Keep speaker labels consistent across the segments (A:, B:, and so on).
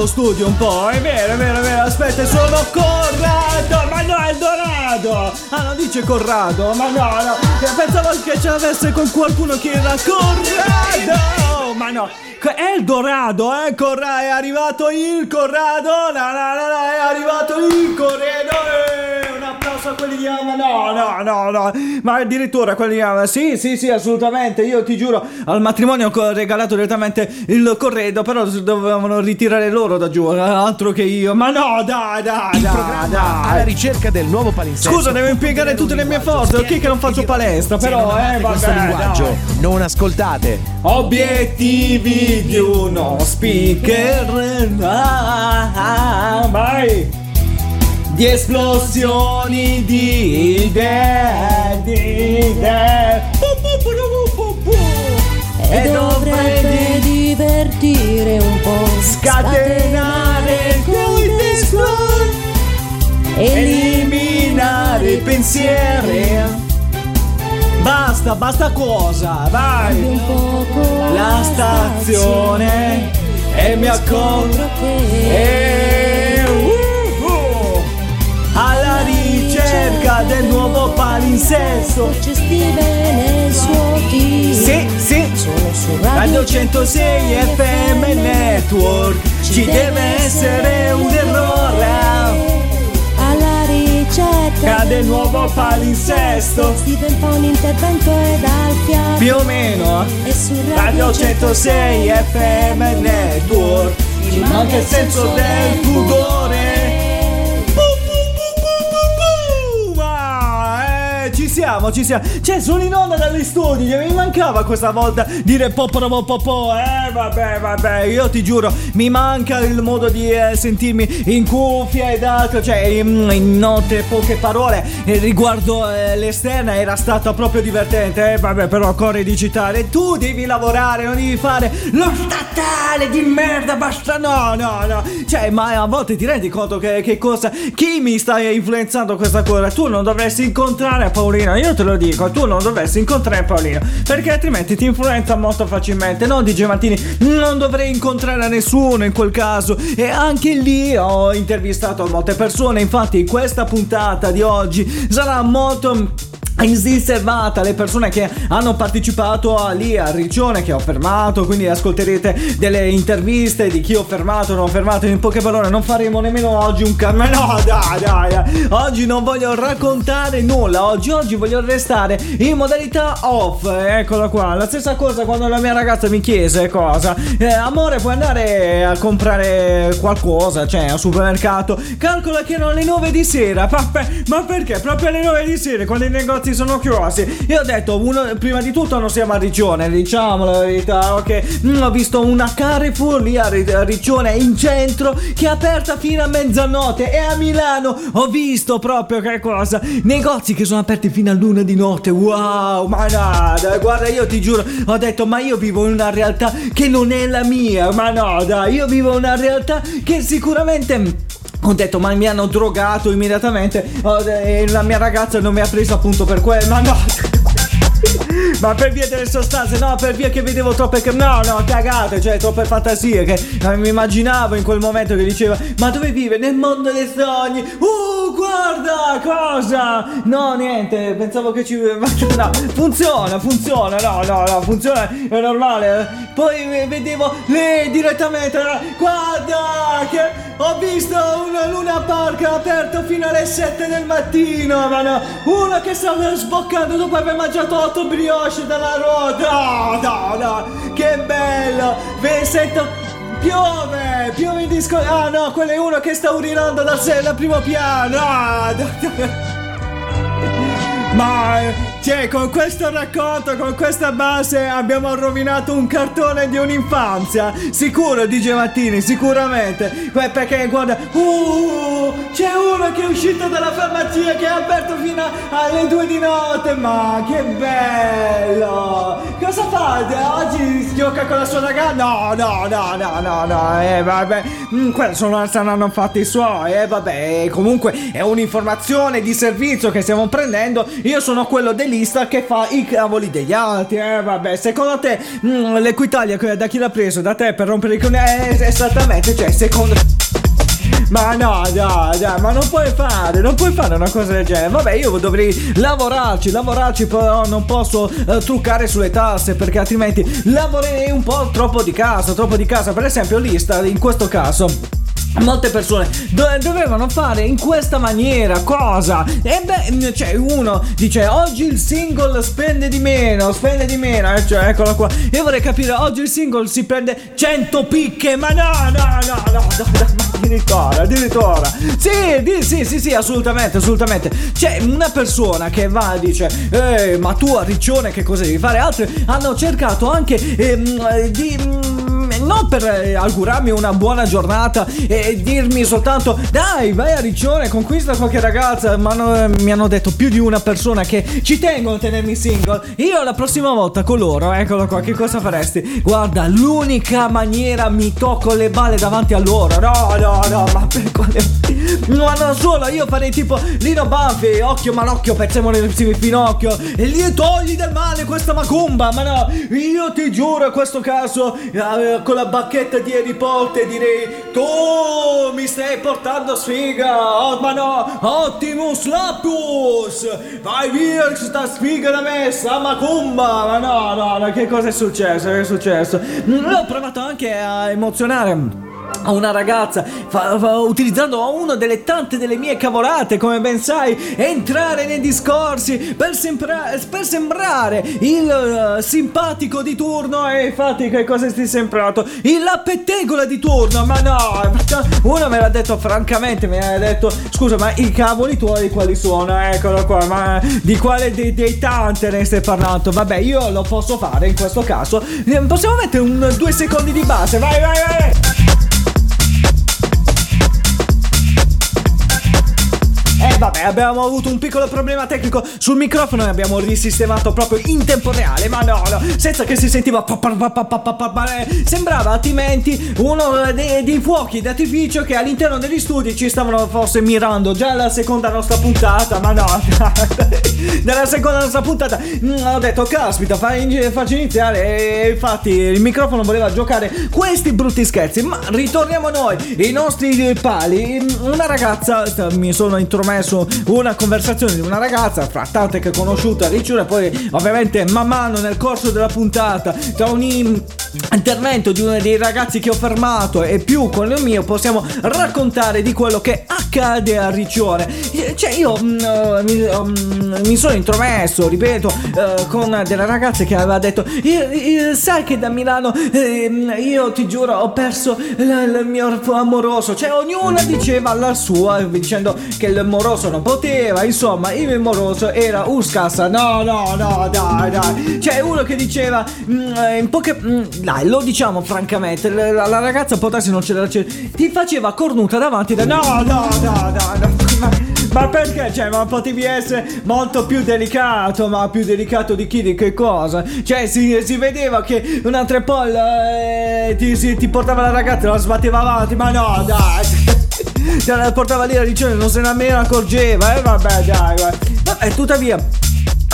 A: lo studio un po', è vero, è vero, è vero, aspetta, sono Corrado, ma no, è Dorado! Ah, non dice Corrado, ma no, no, pensavo che ce l'avesse con qualcuno che era Corrado! Ma no, è il Dorado, eh, Corrado, è arrivato il Corrado, la, la, la, la, è arrivato il Corrado, eh, un applauso a quelli di Ama, no, no, no, no, ma addirittura quelli di Ama, sì, sì, sì, assolutamente, io ti giuro, al matrimonio ho regalato direttamente il corredo, però dovevano ritirare loro da giù, altro che io, ma no, dai, dai, dai, dai.
B: Alla ricerca del nuovo palinsesto.
A: Scusa, devo impiegare tutte le mie forze, ok che non faccio palestra, però, eh, vabbè,
B: questo linguaggio,
A: dai.
B: non ascoltate.
A: Obiettivi di uno speaker, ah, vai di esplosioni di idee, di idee.
C: E dovrebbe divertire un po',
A: Scatenare con eliminare i pensieri. Basta, basta cosa, vai! La stazione e mi accorgo che uh, alla ricerca del nuovo palinsesto.
C: C'è Steven e il suo team.
A: Sì, sì,
C: Sono su
A: Radio 106 FM Network. Ci deve essere un errore.
C: Alla ricerca.
A: Cade nuovo palinsesto.
C: Steven fa un intervento ed al fiato.
A: Più o meno.
C: E su
A: Radio 106 FM Network. Ci manca il senso del pudore siamo, ci siamo. Cioè sono in onda dagli studi Mi mancava questa volta dire poporo popò Eh vabbè vabbè Io ti giuro Mi manca il modo di eh, sentirmi in cuffia ed altro Cioè in, in note poche parole E riguardo eh, l'esterna era stata proprio divertente Eh vabbè però corri digitale Tu devi lavorare Non devi fare lo statale di merda Basta no no no. Cioè ma a volte ti rendi conto che, che cosa Chi mi sta influenzando questa cosa? Tu non dovresti incontrare Paolino Io te lo dico Tu non dovresti incontrare Paolino Perché altrimenti ti influenza molto facilmente. No DJ Martini Non dovrei incontrare nessuno in quel caso. E anche lì ho intervistato molte persone Infatti questa puntata di oggi sarà molto riservata alle persone che hanno partecipato a, lì a Riccione che ho fermato quindi ascolterete delle interviste di chi ho fermato non ho fermato in poche parole non faremo nemmeno oggi un cam no dai dai, oggi non voglio raccontare nulla oggi oggi voglio restare in modalità off eccola qua. La stessa cosa quando la mia ragazza mi chiese cosa eh, amore puoi andare a comprare qualcosa cioè al supermercato? Calcola che erano le 9 di sera ma, ma perché? Proprio alle 9 di sera quando i negozi sono chiusi. Io ho detto, uno, prima di tutto non siamo a Riccione, diciamo la verità, ok? Mm, ho visto una Carrefour lì a, Ri- a Riccione in centro che è aperta fino a mezzanotte e a Milano ho visto proprio che cosa? Negozi che sono aperti fino a luna di notte. Wow, ma nada, guarda, io ti giuro, ho detto, ma io vivo in una realtà che non è la mia, ma no, dai, io vivo in una realtà che sicuramente ho detto ma mi hanno drogato immediatamente e la mia ragazza non mi ha preso appunto per quello ma no. Ma per via delle sostanze no per via che vedevo troppe no no cagate cioè troppe fantasie che eh, mi immaginavo in quel momento che diceva ma dove vive? Nel mondo dei sogni uh guarda cosa! No niente pensavo che ci no funziona funziona no no no funziona è normale. Poi vedevo lì direttamente guarda che ho visto una luna park aperto fino alle 7 del mattino ma no uno che stava sboccando dopo aver mangiato 8 brioche dalla ruota. No no no che bello. Ve sento piove piove in disco ah no quello è uno che sta urinando dal, dal primo piano. Ah, ma cioè, con questo racconto, con questa base abbiamo rovinato un cartone di un'infanzia. Sicuro, DJ Mattini, sicuramente. Beh, perché guarda, uh, c'è uno che è uscito dalla farmacia che è aperto fino alle due di notte. Ma che bello! Cosa fate? Oggi gioca con la sua ragazza? No, no, no, no, no, no. Eh, vabbè. Mm, quello sono, saranno fatti i suoi. Eh, vabbè. Comunque è un'informazione di servizio che stiamo prendendo. Io sono quello del lista che fa i cavoli degli altri. Eh, vabbè, secondo te mm, l'Equitalia da chi l'ha preso? Da te per rompere i con... Eh, esattamente, cioè, secondo... Ma no, dai, dai, ma non puoi fare, non puoi fare una cosa del genere. Vabbè, io dovrei lavorarci, lavorarci, però non posso eh, truccare sulle tasse perché altrimenti lavorerei un po' troppo di casa, troppo di casa. Per esempio, lista in questo caso. Molte persone do- dovevano fare in questa maniera cosa? E beh, cioè, uno dice oggi il single spende di meno, spende di meno, eh, cioè, eccolo qua. Io vorrei capire, oggi il single si prende 100 picche, ma no, no, no, no, no, no addirittura, addirittura. Sì, di, sì, sì, sì, assolutamente, assolutamente. C'è una persona che va e dice, eh, ma tu a Riccione che cosa devi fare? Altri hanno cercato anche ehm, di... non per eh, augurarmi una buona giornata e dirmi soltanto dai vai a Riccione conquista qualche ragazza. Ma no- mi hanno detto più di una persona che ci tengono a tenermi single. Io la prossima volta con loro eccolo qua che cosa faresti? Guarda l'unica maniera mi tocco le balle davanti a loro. No no no ma per quale ma non solo io farei tipo Lino Banfi occhio malocchio pezzemolo nel finocchio e gli togli del male questa macumba ma no io ti giuro in questo caso eh, con la bacchetta di Harry Potter direi tu mi stai portando sfiga oh, ma no Optimus Lapus! Vai via questa sfiga da me sta macumba ma no no no che cosa è successo che è successo? L'ho provato anche a emozionare a una ragazza fa- fa- utilizzando una delle tante delle mie cavolate come ben sai entrare nei discorsi per, sembra- per sembrare il eh, simpatico di turno. E infatti che cosa ti è sembrato? Il pettegola di turno ma no uno me l'ha detto francamente mi ha detto scusa ma i cavoli tuoi quali sono? Eccolo qua ma di quale dei, dei tante ne stai parlando? Vabbè io lo posso fare in questo caso. Eh, possiamo mettere un due secondi di base vai vai vai Vabbè abbiamo avuto un piccolo problema tecnico. Sul microfono e abbiamo risistemato proprio in tempo reale Ma no no senza che si sentiva eh, Sembrava altrimenti uno dei, dei fuochi d'artificio che all'interno degli studi ci stavano forse mirando. Già la seconda nostra puntata ma no Nella seconda nostra puntata mm, ho detto caspita faccio iniziare e infatti il microfono voleva giocare questi brutti scherzi. Ma ritorniamo noi i nostri pali. Mm, una ragazza mi sono intromesso una conversazione di una ragazza fra tante che ho conosciuto a Riccione poi ovviamente man mano nel corso della puntata tra un in- intervento di uno dei ragazzi che ho fermato e più con il mio possiamo raccontare di quello che accade a Riccione. Eh, cioè io mm, eh, mi, mm, mi sono intromesso ripeto eh, con delle ragazze che aveva detto "Io- io- sai che da Milano ehm, io ti giuro ho perso il mio amoroso. Cioè ognuna diceva la sua dicendo che il moroso non poteva insomma il moroso era Uscassa no no no dai dai c'è uno che diceva mm, in poche mm, dai lo diciamo francamente la, la ragazza potresti non ce la ti faceva cornuta davanti da no no no no, no ma- perché? Cioè, ma potevi essere molto più delicato, ma più delicato di chi, di che cosa? Cioè, si, si vedeva che un altrepoll eh, ti, si- ti portava la ragazza e la sbatteva avanti, ma no, dai! Te la portava lì a ricevere, non se nemmeno accorgeva, e vabbè, dai. Vabbè, tuttavia,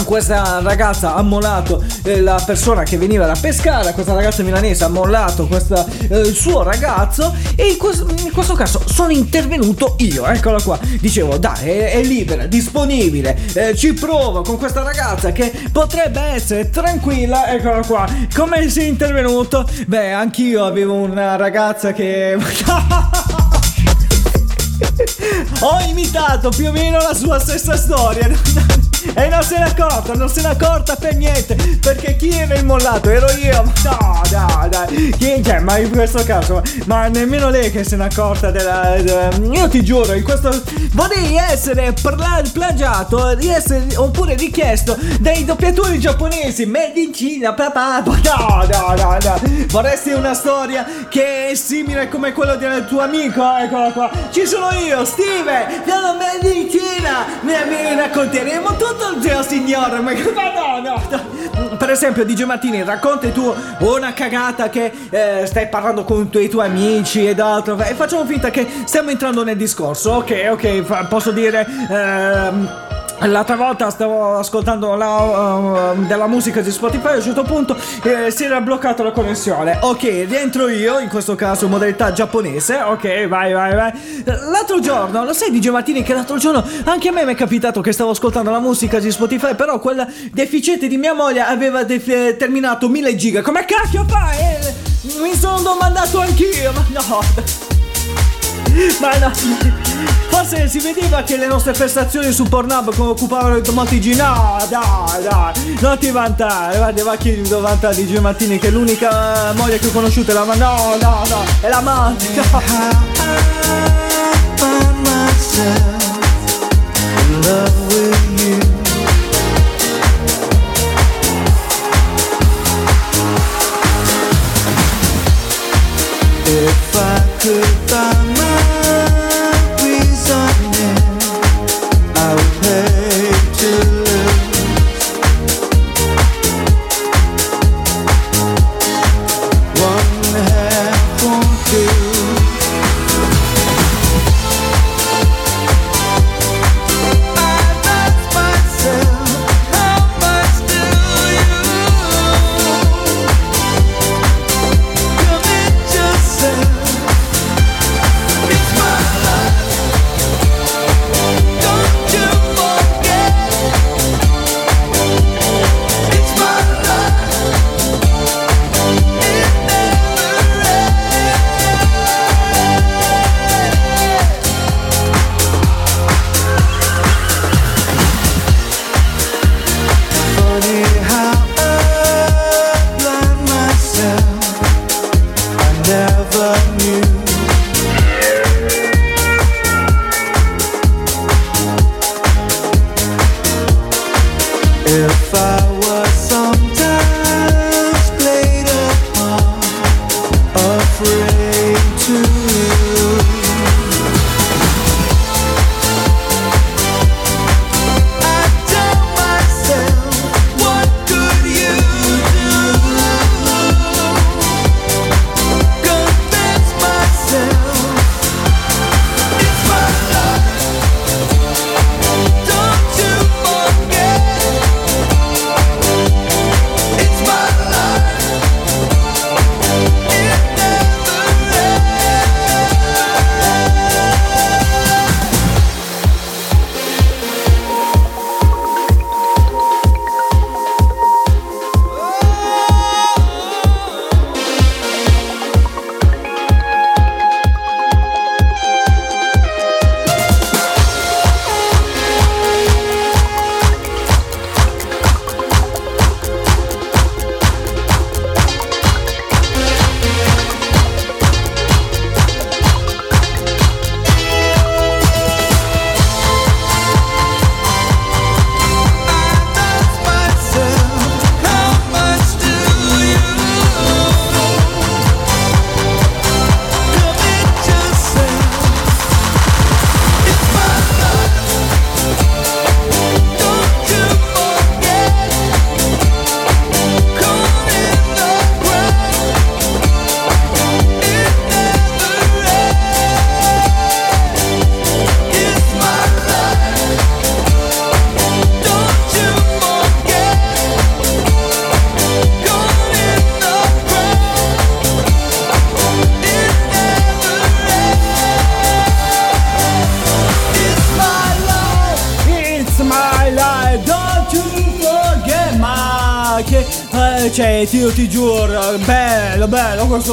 A: questa ragazza ha mollato eh, la persona che veniva da pescare, questa ragazza milanese ha mollato questa, eh, il suo ragazzo e in, quest- in questo caso sono intervenuto io, eccola qua. Dicevo, dai, è, è libera, disponibile, eh, ci provo con questa ragazza che potrebbe essere tranquilla, eccola qua. Come sei intervenuto? Beh, anch'io avevo una ragazza che... Ho imitato più o meno la sua stessa storia. E non se n'è accorta, non se n'è accorta per niente. Perché chi era immollato? Ero io. No, no, dai. Chi, cioè, ma in questo caso, ma nemmeno lei che se n'è accorta della. della- io ti giuro, in questo. Vorrei essere pla- plagiato, di essere, oppure richiesto dai doppiatori giapponesi, made in Cina, papà. No, no, no, no. Vorresti una storia che è simile come quella del tuo amico? Eccola qua. Ci sono io, Steve, dalla made in Cina. Ne vi racconteremo tutto il zio signore. Ma no, no, no. Per esempio, DJ Martini, racconti tu una cagata che eh, stai parlando con i tuoi amici ed altro. E facciamo finta che stiamo entrando nel discorso. Ok, ok, posso dire. ehm, L'altra volta stavo ascoltando la, uh, della musica di Spotify, a un certo punto eh, si era bloccata la connessione. Ok, rientro io, in questo caso modalità giapponese. Ok, vai, vai, vai. L'altro giorno, lo sai DJ Martini che l'altro giorno anche a me mi è capitato che stavo ascoltando la musica di Spotify, però quel deficiente di mia moglie aveva def- terminato 1000 giga. Come cacchio fai? Eh, mi sono domandato anch'io, ma no. Ma no, forse si vedeva che le nostre prestazioni su Pornhub occupavano molti G. No, dai, dai, non ti vantare. Guarda, va chi devo vantare di G Martini che l'unica moglie che ho conosciuto è la ma no, no, no, è
D: with you. If I could find my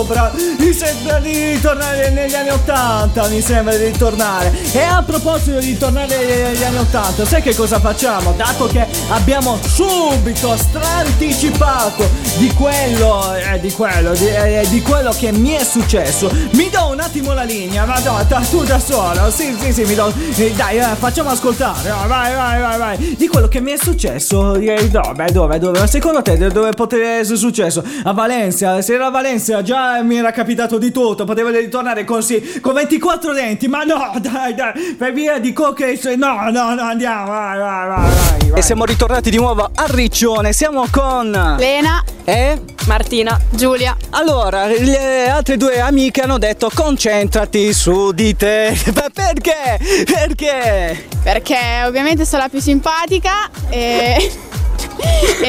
A: brano mi sembra di tornare negli anni 80 mi sembra di tornare. E a proposito di tornare negli anni 80 sai che cosa facciamo dato che abbiamo subito stranticipato di quello eh, di quello di, eh, di quello che mi è successo mi do un attimo la linea madonna tu da solo sì sì sì mi do eh, dai eh, facciamo ascoltare no, vai vai vai vai di quello che mi è successo eh, dove dove dove secondo te dove potrei è successo? A Valencia, se era a Valencia già mi era capitato di tutto, potevo ritornare così, con 24 denti, ma no, dai, dai, per via di coche, no, no, no, andiamo, vai, vai, vai, vai.
E: E siamo ritornati di nuovo a Riccione, siamo con...
F: Lena,
E: Eh?
F: Martina, Giulia.
E: Allora, le altre due amiche hanno detto concentrati su di te. Ma perché? Perché?
F: Perché ovviamente sono la più simpatica e,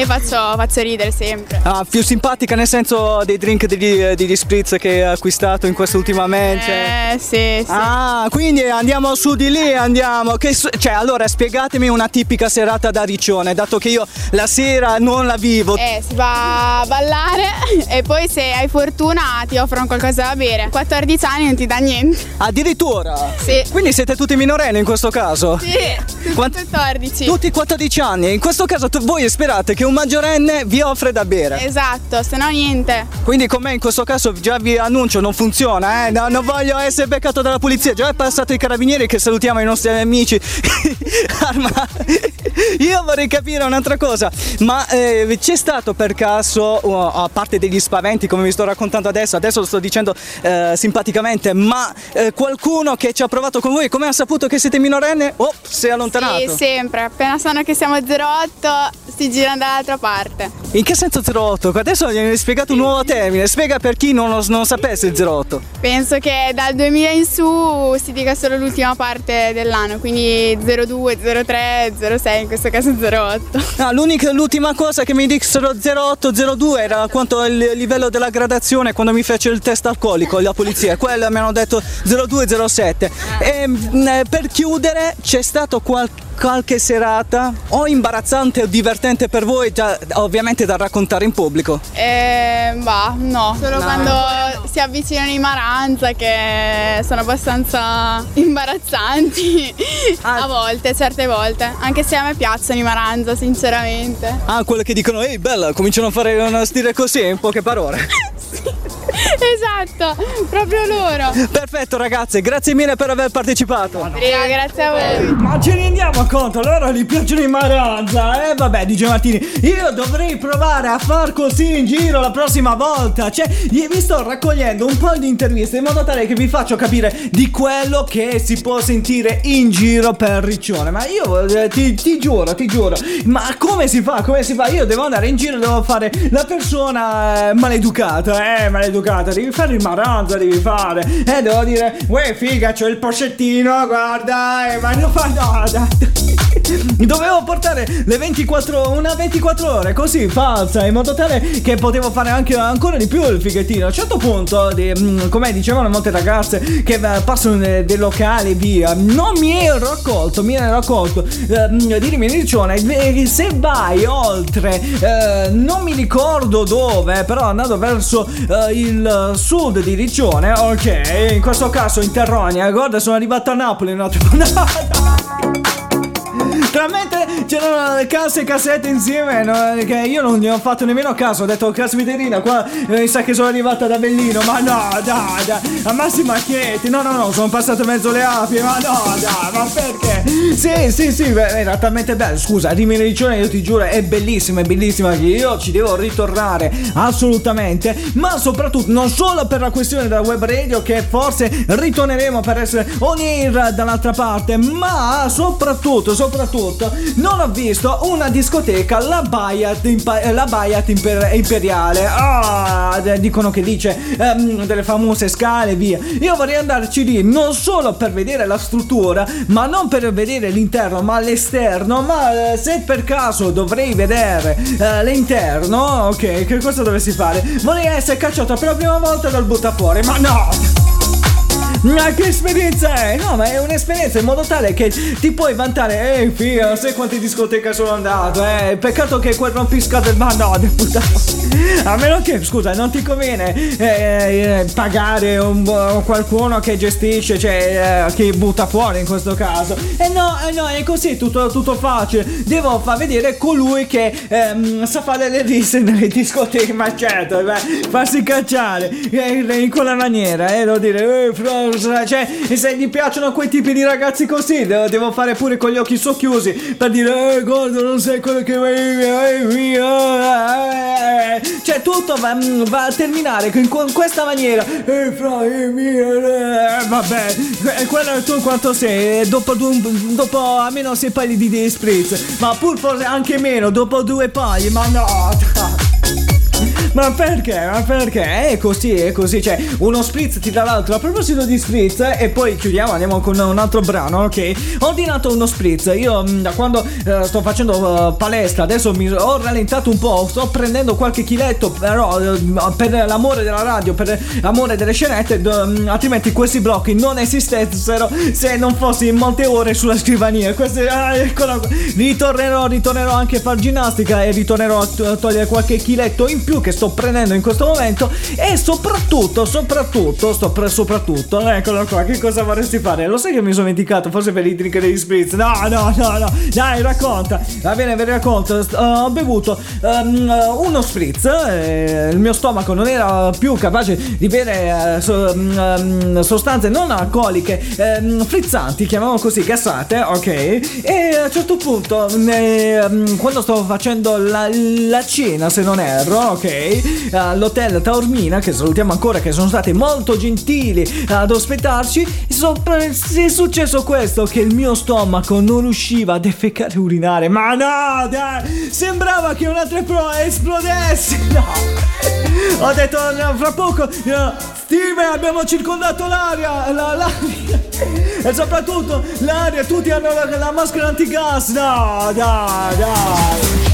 F: faccio, faccio ridere sempre.
E: Ah, più simpatica nel senso dei drink di, di, di spritz che hai acquistato in quest'ultimamente.
F: Eh, sì, sì.
E: Ah, quindi andiamo su di lì, andiamo. Che cioè, allora spiegatemi una tipica serata da Riccione, dato che io la sera non la vivo.
F: Eh, si va a ballare e poi se hai fortuna ti offrono qualcosa da bere. 14 anni non ti dà niente.
E: Addirittura?
F: Sì.
E: Quindi siete tutti minorenni in questo caso?
F: Sì, tutti
E: Quant-
F: 14.
E: Tutti 14 anni. In questo caso voi sperate che un maggiorenne vi offre da bere.
F: Esatto, se no niente.
E: Quindi con me in questo caso già vi annuncio non funziona, eh? No, non voglio essere beccato dalla polizia. Già è passato i carabinieri che salutiamo i nostri amici. Arma. Io vorrei capire un'altra cosa, ma eh, c'è stato per caso, uh, a parte degli spaventi come vi sto raccontando adesso, adesso lo sto dicendo eh, simpaticamente, ma eh, qualcuno che ci ha provato con voi, come ha saputo che siete minorenne? Oh, si è allontanato.
F: Sì, sempre. Appena sanno che siamo 08 si girano dall'altra parte.
E: In che senso 08? Adesso gli hai spiegato un nuovo termine, spiega per chi non, non sapesse il 08.
F: Penso che dal 2000 in su si dica solo l'ultima parte dell'anno, quindi 02, 03, 06, in questo caso 08.
E: No, l'unica, l'ultima cosa che mi dissero 0802 era quanto il livello della gradazione quando mi fece il test alcolico la polizia, quello mi hanno detto 0207. E mh, eh, per chiudere c'è stato qual- qualche serata o imbarazzante o divertente per voi, già, ovviamente da raccontare in pubblico.
F: Eh, bah, no, solo quando si avvicinano i Maranza che sono abbastanza imbarazzanti
E: Ah.
F: a volte, certe volte, anche se a me piacciono i Maranza, sinceramente.
E: Ah, quelle che dicono ehi bella, cominciano a fare uno stile così in poche parole.
F: esatto, proprio loro.
E: Perfetto ragazze, grazie mille per aver partecipato.
F: Prego, grazie a voi.
A: Ma ce ne rendiamo conto? Loro gli piacciono i Maranza. Eh vabbè, dice Martini, io dovrei provare a far così in giro la prossima volta. Cioè, io vi sto raccogliendo un po' di interviste in modo tale che vi faccio capire di quello che si può sentire in giro per Riccione. Ma io eh, ti, ti giuro, ti giuro. Ma come si fa? Come si fa? Io devo andare in giro, devo fare la persona eh, maleducata, eh, maleducata. Devi fare il Maranza, devi fare. Eh, devo dire, uè, figa, c'ho il pochettino, guarda, eh, ma non fa no, dai. Dovevo portare le 24 una 24 ore così falsa in modo tale che potevo fare anche ancora di più il fighettino. A un certo punto, di- mm, come dicevano molte ragazze che eh, passano nei- dei locali via, non mi ero accolto, mi ero accolto eh, di Rimini-Riccione. Eh, Se vai oltre, eh, non mi ricordo dove, però andando verso eh, il sud di Riccione, ok, in questo caso in Terronia, guarda sono arrivato a Napoli, no, tipo. Tra mentre c'erano casse e cassette insieme no, che io non ne ho fatto nemmeno caso. Ho detto caspiterina qua eh, mi sa che sono arrivata da Bellino. Ma no, dai, dai. A Massimo Acchietti. No, no, no, sono passato mezzo le api. Ma no, dai, ma perché? Sì, sì, sì, era talmente bello. Scusa, Rimini Riccione, io ti giuro, è bellissima, è bellissima. Io ci devo ritornare assolutamente. Ma soprattutto, non solo per la questione della web radio, che forse ritorneremo per essere on air dall'altra parte, ma soprattutto, soprattutto, non ho visto una discoteca, la Bayat, Impa- la Bayat Imper- Imperiale. Ah, dicono che dice ehm, delle famose scale via. Io vorrei andarci lì non solo per vedere la struttura, ma non per vedere l'interno, ma l'esterno. Ma eh, se per caso dovrei vedere eh, l'interno, ok, che cosa dovessi fare? Vorrei essere cacciato per la prima volta dal buttafuori, ma no! Ma che esperienza è? No, ma è un'esperienza in modo tale che ti puoi vantare. Ehi, figa, sai quante discoteche sono andato? Eh, peccato che quel rompiscatole. Ma no, de puttana. A meno che, scusa, non ti conviene eh, eh, pagare un, qualcuno che gestisce, cioè eh, che butta fuori in questo caso. E no, eh no, è così, tutto, tutto facile. Devo far vedere colui che ehm, sa fare le risse nelle discoteche, ma certo, beh, farsi cacciare eh, in quella maniera, eh, devo dire, eh, cioè, se gli piacciono quei tipi di ragazzi così, de- devo fare pure con gli occhi socchiusi per dire, eh, guarda, non sei quello che vai, eh, cioè, tutto va, va a terminare in que- questa maniera. Eh, fra, eh, mia, eh, vabbè, quello è tu quanto sei. eh, Dopo, dopo almeno sei pagli di, di spritz, ma pur forse anche meno, dopo due pagli, ma no. Ma perché? Ma perché? È così, è così. Cioè, uno spritz ti dà l'altro. A proposito di spritz, e poi chiudiamo, andiamo con un altro brano, ok? Ho ordinato uno spritz. Io mh, da quando eh, sto facendo eh, palestra, adesso mi ho rallentato un po'. Sto prendendo qualche chiletto, però eh, per l'amore della radio, per l'amore delle scenette, mh, altrimenti questi blocchi non esistessero se non fossi in molte ore sulla scrivania. Queste, ah, eccola. Ritornerò, ritornerò anche a fare ginnastica e ritornerò a, to- a togliere qualche chiletto in più che sto prendendo in questo momento e soprattutto, soprattutto, sto pre- soprattutto, eccolo qua, che cosa vorresti fare? Lo sai che mi sono dimenticato, forse per i drink degli spritz. No, no, no, no. Dai, racconta. Va bene, vi racconto. St- ho bevuto ehm, uno spritz, eh, il mio stomaco non era più capace di bere eh, so- ehm, sostanze non alcoliche, ehm, frizzanti, chiamiamolo così, gassate, ok? E a un certo punto, ehm, quando stavo facendo la, la cena, se non erro, ok? All'hotel Taormina, che salutiamo ancora, che sono stati molto gentili ad ospitarci, sopra- è successo questo, che il mio stomaco non riusciva a defecare e urinare. Ma no, dai, sembrava che un'altra pro esplodesse. No. Ho detto, no, fra poco, no, Steve, abbiamo circondato l'aria, la, l'aria. E soprattutto l'aria, tutti hanno la, la maschera antigas. No, dai, dai.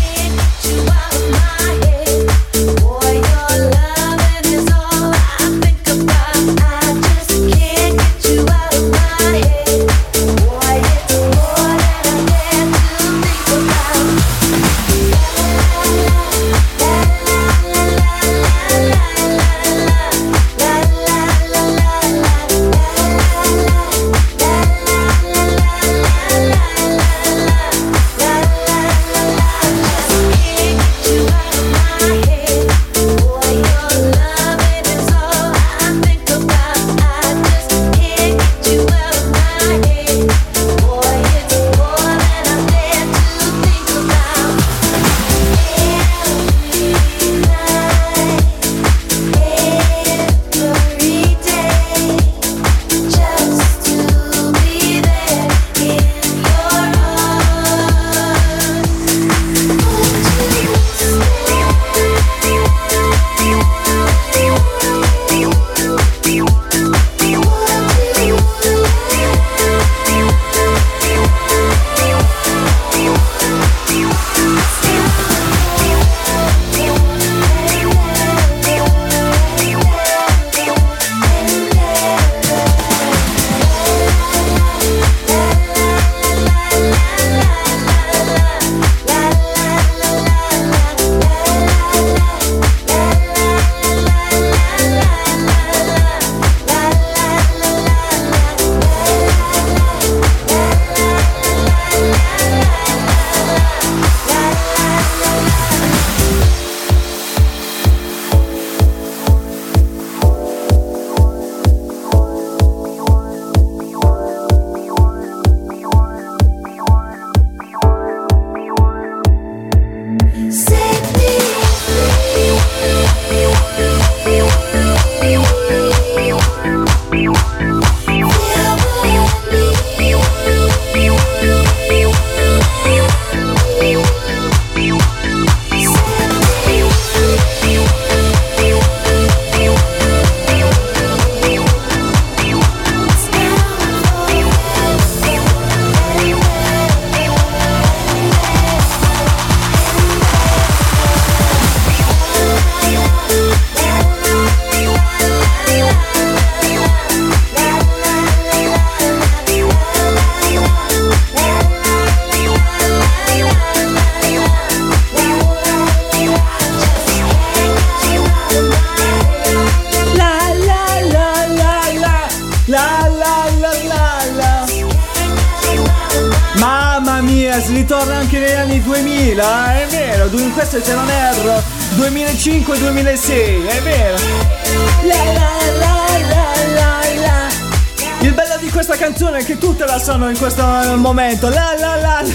A: Tutte la sanno in questo momento. La la la.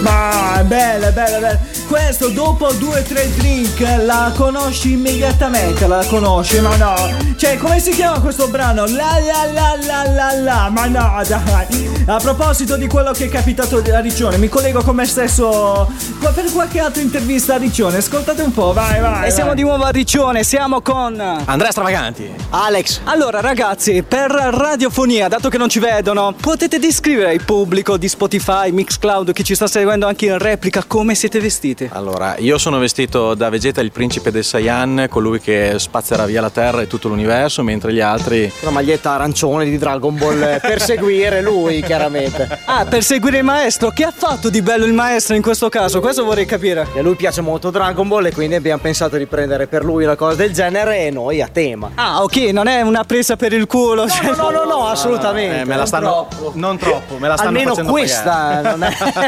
A: Ma è bella, bella, bella. Questo dopo due o tre drink la conosci immediatamente, la conosci, ma no. Cioè, come si chiama questo brano? La la la la la la, ma no, dai. A proposito di quello che è capitato a Riccione, mi collego con me stesso per qualche altra intervista a Riccione. Ascoltate un po', vai, vai.
E: E siamo
A: vai.
E: di nuovo a Riccione, siamo con
B: Andrea Stravaganti.
E: Alex. Allora ragazzi, per radiofonia, dato che non ci vedono, potete descrivere al pubblico di Spotify, Mixcloud, che ci sta seguendo anche in replica, come siete vestiti?
B: Allora, io sono vestito da Vegeta, il principe del Saiyan, colui che spazzerà via la Terra e tutto l'universo, mentre gli altri...
G: Una maglietta arancione di Dragon Ball eh, per seguire lui, chiaramente.
E: Ah, per seguire il maestro, che ha fatto di bello il maestro in questo caso? Questo vorrei capire.
G: E a lui piace molto Dragon Ball e quindi abbiamo pensato di prendere per lui una cosa del genere e noi a tema.
E: Ah, ok, non è una presa per il culo. cioè-
G: No, no, no, no, assolutamente.
B: Eh, me la
G: non
B: stanno...
G: troppo.
B: Non troppo, me la stanno
G: Almeno
B: facendo
G: questa non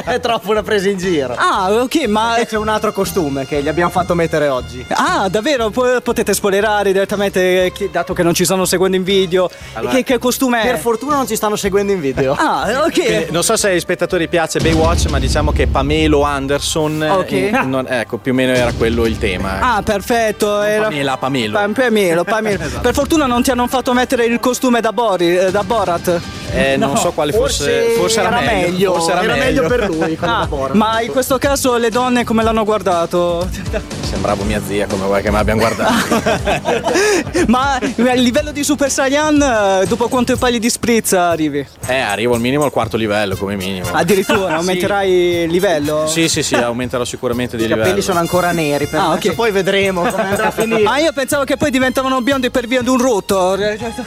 G: è troppo una presa in giro.
E: Ah, ok, ma.
G: C'è un altro costume che gli abbiamo fatto mettere oggi.
E: Ah, davvero? Po- potete spoilerare direttamente, chi- dato che non ci stanno seguendo in video.
B: Allora,
E: che, che costume è?
G: Per fortuna non ci stanno seguendo in video.
E: Ah, ok.
B: Quindi, non so se ai spettatori piace Baywatch, ma diciamo che Pamelo Anderson,
E: Ok.
B: eh, non- ecco, più o meno era quello il tema. ecco.
E: Ah, perfetto. Era...
B: Pamela, Pamelo.
E: Pa- Pamelo, Pamelo.
G: Esatto.
E: Per fortuna non ti hanno fatto mettere il costume da, Bori, eh, da Borat.
B: Eh, non so quale fosse, forse era, meglio. Forse era, meglio.
G: per lui.
E: Ah, ma in questo caso le donne come l'hanno guardato?
B: Sembravo mia zia, come vuoi che mi abbiano guardato.
E: ma a livello di Super Saiyan, eh, dopo quanto pagli di spritz arrivi?
B: eh, arrivo al minimo al quarto livello, come minimo.
E: Addirittura aumenterai il livello?
B: Sì, sì, sì, aumenterò sicuramente di
G: I
B: livello.
G: capelli sono ancora neri, però
E: Ah, ok.
G: adesso poi vedremo come andrà a finire.
E: Ah, io pensavo che poi diventavano biondi per via di un rutto.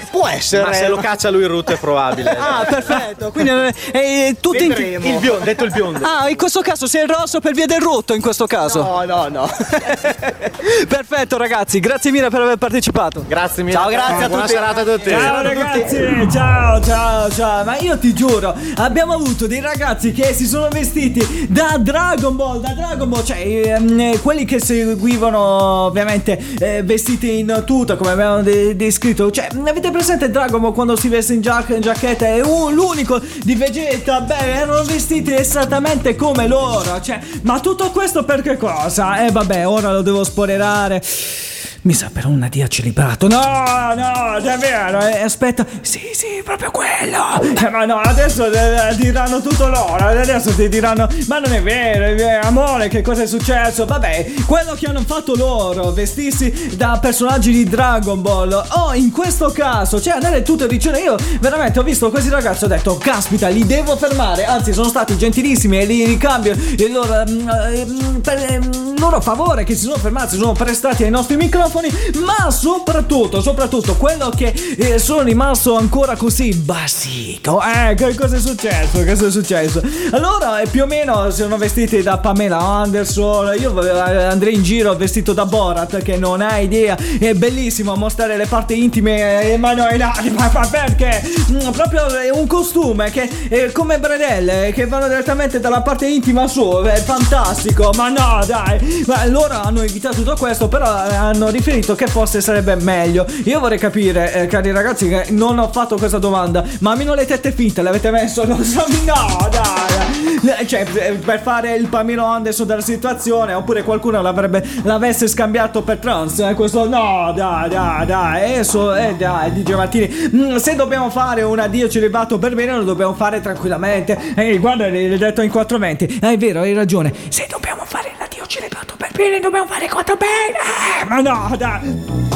G: Può essere.
B: Ma se lo caccia lui il rutto è probabile.
E: Ah, perfetto. Quindi eh, eh, tutti in-
G: Vedremo.
B: Il biondo, detto il biondo.
E: Ah, in questo caso sei il rosso per via del rutto in questo caso.
G: No, no, no.
E: Perfetto ragazzi, grazie mille per aver partecipato.
B: Grazie mille.
G: Ciao, grazie a
B: Buona
G: tutti.
B: serata a tutti.
A: Ciao ragazzi, ciao ciao ciao, ma io ti giuro, abbiamo avuto dei ragazzi che si sono vestiti da Dragon Ball, da Dragon Ball, cioè ehm, eh, quelli che seguivano ovviamente eh, vestiti in tuta come abbiamo de- descritto, cioè avete presente Dragon Ball quando si veste in, giac- in giacchetta e uh, l'unico di Vegeta, beh erano vestiti esattamente come loro, cioè ma tutto questo per che cosa? E vabbè ora lo devo spoilerare. Mi sa per una dia celibato. No, no, davvero. eh, aspetta. Sì, sì, proprio quello. Eh, ma no, adesso eh, diranno tutto loro. Adesso ti diranno. Ma non è vero, è vero, amore, che cosa è successo? Vabbè, quello che hanno fatto loro, vestirsi da personaggi di Dragon Ball. Oh, in questo caso, cioè andare tutto in riccione. Io veramente ho visto questi ragazzi, ho detto, caspita, li devo fermare. Anzi, sono stati gentilissimi e li ricambio il loro, mm, eh, mm, per eh, mm, loro favore che si sono fermati, si sono prestati ai nostri microfoni. Ma soprattutto, soprattutto, quello che eh, sono rimasto ancora così basico. Eh, cosa è successo? Cosa è successo? Allora, eh, più o meno sono vestiti da Pamela Anderson. Io eh, andrei in giro vestito da Borat, che non ha idea. È bellissimo mostrare le parti intime e mano in aria. Ma, perché? Mm, proprio un costume che è come bredelle che vanno direttamente dalla parte intima su. È fantastico. Ma no, dai. Ma loro hanno evitato tutto questo, però eh, hanno riferito che forse sarebbe meglio. Io vorrei capire, eh, cari ragazzi, che non ho fatto questa domanda. Ma almeno le tette finte le avete messo? Non so, no, dai. Eh, Cioè, eh, per fare il Pamelo Anderson della situazione, oppure qualcuno l'avrebbe l'avesse scambiato per trans. Eh, questo no, dai, dai, dai. Adesso, eh, dai, DJ Martini. Mm, se dobbiamo fare un addio celibato per bene, lo dobbiamo fare tranquillamente. Ehi, guarda, l'hai detto in 420. Eh, è vero, hai ragione. Se dobbiamo fare l'addio celibato per bene, dobbiamo fare quanto bene. Eh, ma no, dai.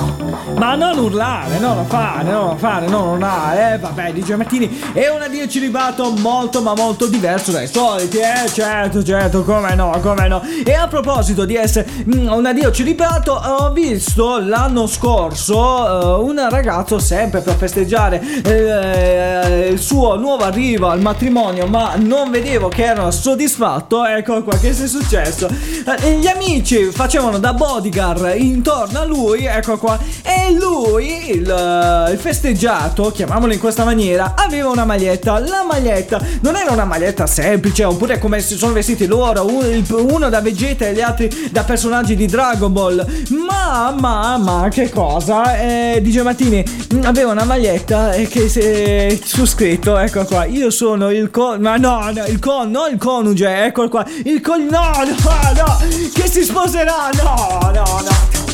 A: Ma non urlare, non lo fare, non lo fare, non urlare. Eh, vabbè, DJ Martini è un addio celibato molto ma molto diverso dai soliti, eh. Certo, certo, come no, come no. E a proposito di essere mm, un addio celibato, ho visto l'anno scorso eh, un ragazzo sempre per festeggiare eh, il suo nuovo arrivo al matrimonio, ma non vedevo che era soddisfatto. Ecco qua, che è successo? Eh, gli amici facevano da bodyguard intorno a lui, ecco qua, e Lui, il, il festeggiato, chiamiamolo in questa maniera, aveva una maglietta. La maglietta non era una maglietta semplice, oppure come si sono vestiti loro, uno, da Vegeta e gli altri da personaggi di Dragon Ball. Ma, ma, ma, che cosa? Eh, DJ Martini mm, aveva una maglietta eh, che se, su scritto, ecco qua, io sono il con... Ma no, no, il con, no il coniuge, ecco qua, il con... No, no, no, che si sposerà, no, no, no.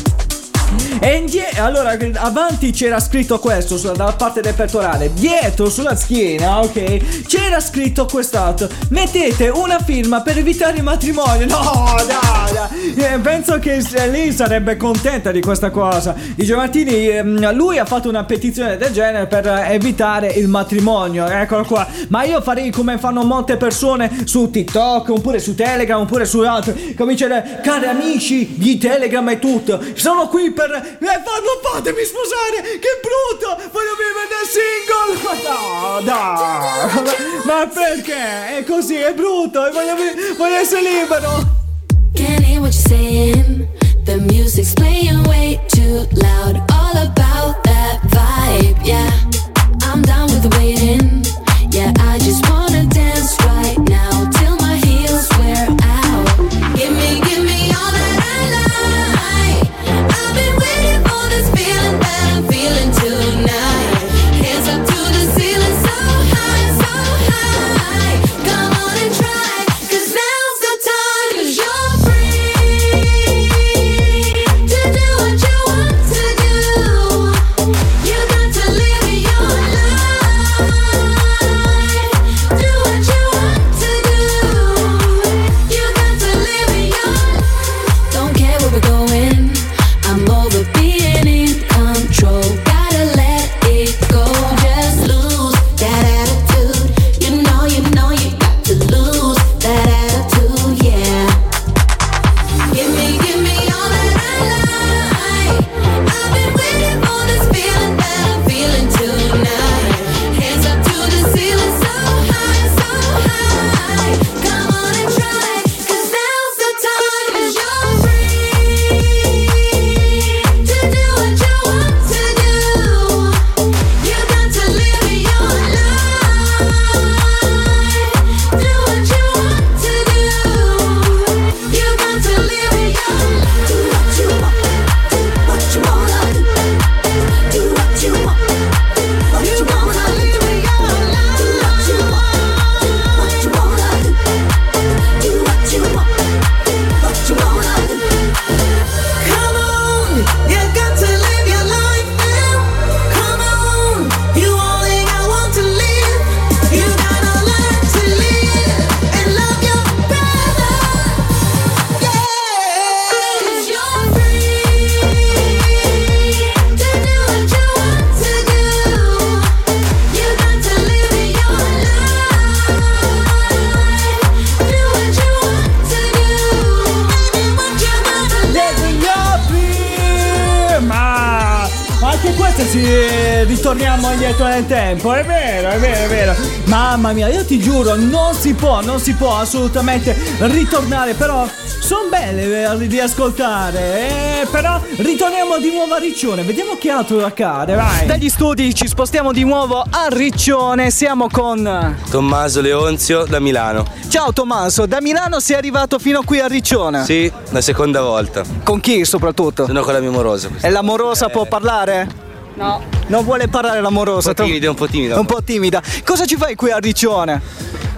A: E indie- allora avanti c'era scritto questo sulla, dalla parte del pettorale, dietro sulla schiena, ok? C'era scritto quest'altro. Mettete una firma per evitare il matrimonio. No, dai, dai. Eh, penso che lei sarebbe contenta di questa cosa. Di Martini, ehm, lui ha fatto una petizione del genere per evitare il matrimonio. Eccolo qua. Ma io farei come fanno molte persone su TikTok, oppure su Telegram, oppure su altri. Cominciare, cari amici di Telegram e tutto. Sono qui per. Eh, fa- fatemi sposare! Che brutto! Voglio vivere da single! No, dai! Ma perché? È così, è brutto! e Voglio, voglio essere libero!
H: Can't hear what you're saying. The music's playing way too loud.
A: Mamma mia, io ti giuro, non si può, non si può assolutamente ritornare, però sono belle eh, di ascoltare. Eh, però ritorniamo di nuovo a Riccione, vediamo che altro accade, vai.
E: Dagli studi ci spostiamo di nuovo a Riccione, siamo con...
I: Tommaso Leonzio da Milano.
E: Ciao Tommaso, da Milano sei arrivato fino qui a Riccione?
I: Sì, la seconda volta.
E: Con chi soprattutto?
I: Sono con la mia morosa.
E: E l'amorosa può parlare? No. Non vuole parlare l'amorosa?
I: Un po' timida, un po' timida.
E: Un po' timida. Cosa ci fai qui a Riccione?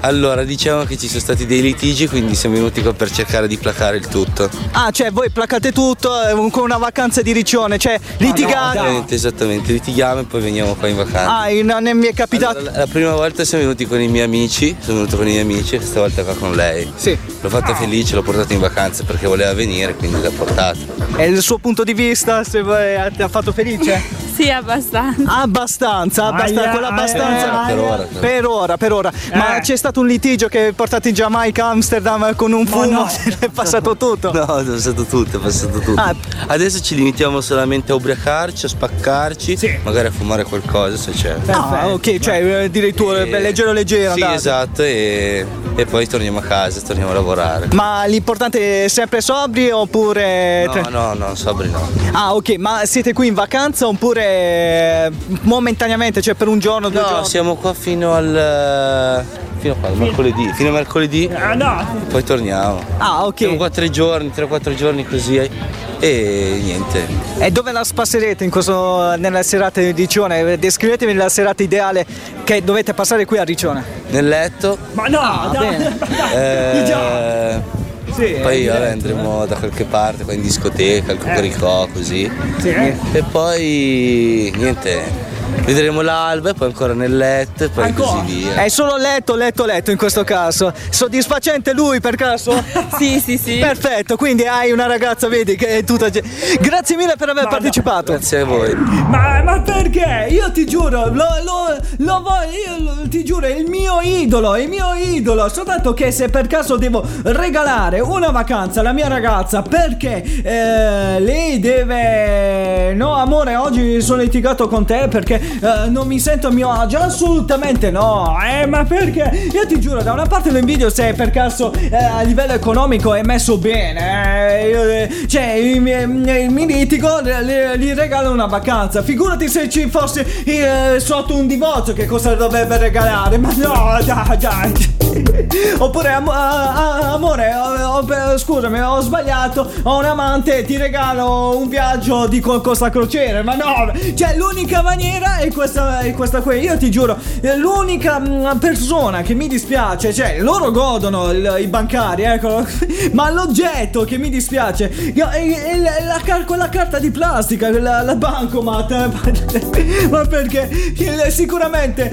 I: Allora, diciamo che ci sono stati dei litigi, quindi siamo venuti qua per cercare di placare il tutto.
E: Ah, cioè voi placate tutto eh, con una vacanza di Riccione, cioè litigate.
I: Esattamente, esattamente, litighiamo e poi veniamo qua in vacanza.
E: Ah, in- non mi è capitato.
I: Allora, la prima volta siamo venuti con i miei amici, sono venuto con i miei amici e questa volta qua con lei.
E: Sì.
I: L'ho fatta felice, l'ho portata in vacanza perché voleva venire, quindi l'ho portata.
E: E il suo punto di vista se vuoi, ti ha fatto felice?
F: Sì, abbastanza.
E: Abbastanza, abbastanza,
A: Aia, aia,
E: abbastanza.
A: aia,
I: Per ora,
E: Per ora, per ora. Ma
A: Eh.
E: c'è stato un litigio che portato in Giamaica, Amsterdam con un fumo,
A: no.
E: è passato tutto.
I: No, è passato tutto, è passato tutto.
E: Ah.
I: Adesso ci limitiamo solamente a ubriacarci, a spaccarci,
A: Sì.
I: magari a fumare qualcosa se c'è.
E: Ah, ok, cioè eh, addirittura
I: E-
E: leggero leggero.
I: Sì,
E: andate.
I: esatto, e, e poi torniamo a casa, torniamo a lavorare.
E: Ma l'importante è sempre sobri oppure.
I: No, no, no, sobri no.
E: Ah, ok, ma siete qui in vacanza oppure momentaneamente, cioè per un giorno, due
I: No,
E: giorni?
I: siamo qua fino al. Fino a quando? Mercoledì. Fino a mercoledì,
A: Ah, no.
I: poi torniamo.
E: Ah, ok.
I: Siamo qua tre giorni, tre o quattro giorni così eh, e niente.
E: E dove la passerete in questo, nella serata di Riccione? Descrivetemi la serata ideale che dovete passare qui a Riccione.
I: Nel letto,
A: Ma no,
E: Ah,
A: dai.
E: bene.
I: eh,
A: Già. Sì,
I: poi
A: eh,
I: vabbè, andremo da qualche parte, qua in discoteca, al Cocoricò, così.
A: Sì, eh.
I: E poi niente. Vedremo l'alba e poi ancora nel letto e poi
A: Ancora?
I: così via.
E: È solo letto, letto, letto in questo caso. Soddisfacente lui per caso?
F: Sì, sì, sì.
E: Perfetto, quindi hai una ragazza, vedi, che è tutta. Grazie mille per aver
A: Ma no.
E: partecipato.
I: Grazie a voi.
A: Ma, ma perché? Io ti giuro, lo, lo, lo voglio, io lo- ti giuro, è il mio idolo, è il mio idolo. Soltanto che se per caso devo regalare una vacanza alla mia ragazza perché eh, lei deve... No amore, oggi sono litigato con te perché eh, non mi sento a mio agio. Assolutamente no. Eh, ma perché? Io ti giuro, da una parte lo invidio se per caso eh, a livello economico è messo bene. eh, io, eh, cioè, il, il mi litigo le- le- gli regalo una vacanza. Figurati se ci fosse eh, sotto un divorzio, che cosa dovrebbe regalare? Ma no, dai, dai. Oppure, am- ah, amore, ho- ho- scusami, ho sbagliato. Ho un amante, ti regalo un viaggio di co- Costa Crociere. Ma no, cioè, l'unica maniera è questa, è questa qui. Io ti giuro, è l'unica mm, persona che mi dispiace, cioè, loro godono il- i bancari, ecco. Ma l'oggetto che mi dispiace è, è la, la car- quella carta di plastica, la, la bancomat. Ma perché sicuramente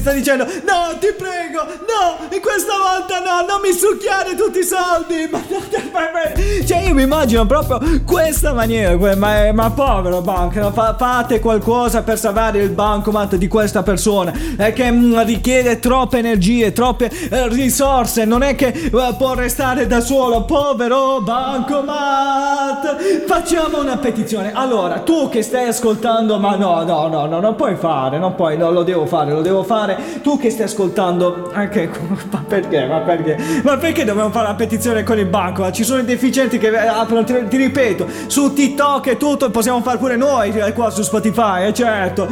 A: sta dicendo: No, ti prego, no, e questa volta no, non mi succhiare tutti i soldi. Cioè, io mi immagino proprio questa maniera. Ma, ma povero banco, fa- fate qualcosa per salvare il bancomat di questa persona. È che mm, richiede troppe energie, troppe eh, risorse. Non è che eh, può restare da solo. Povero bancomat. Facciamo una petizione. Allora, tu che stai ascoltando, ma no, no, no, no, non puoi fare, non puoi, no, lo devo fare, lo devo fare. Tu che stai ascoltando, anche, ma perché, ma perché? Ma perché dobbiamo fare la petizione con il banco? Ci sono i deficienti che aprono, ti, ti ripeto, su TikTok e tutto, possiamo fare pure noi eh, qua su Spotify, eh, certo.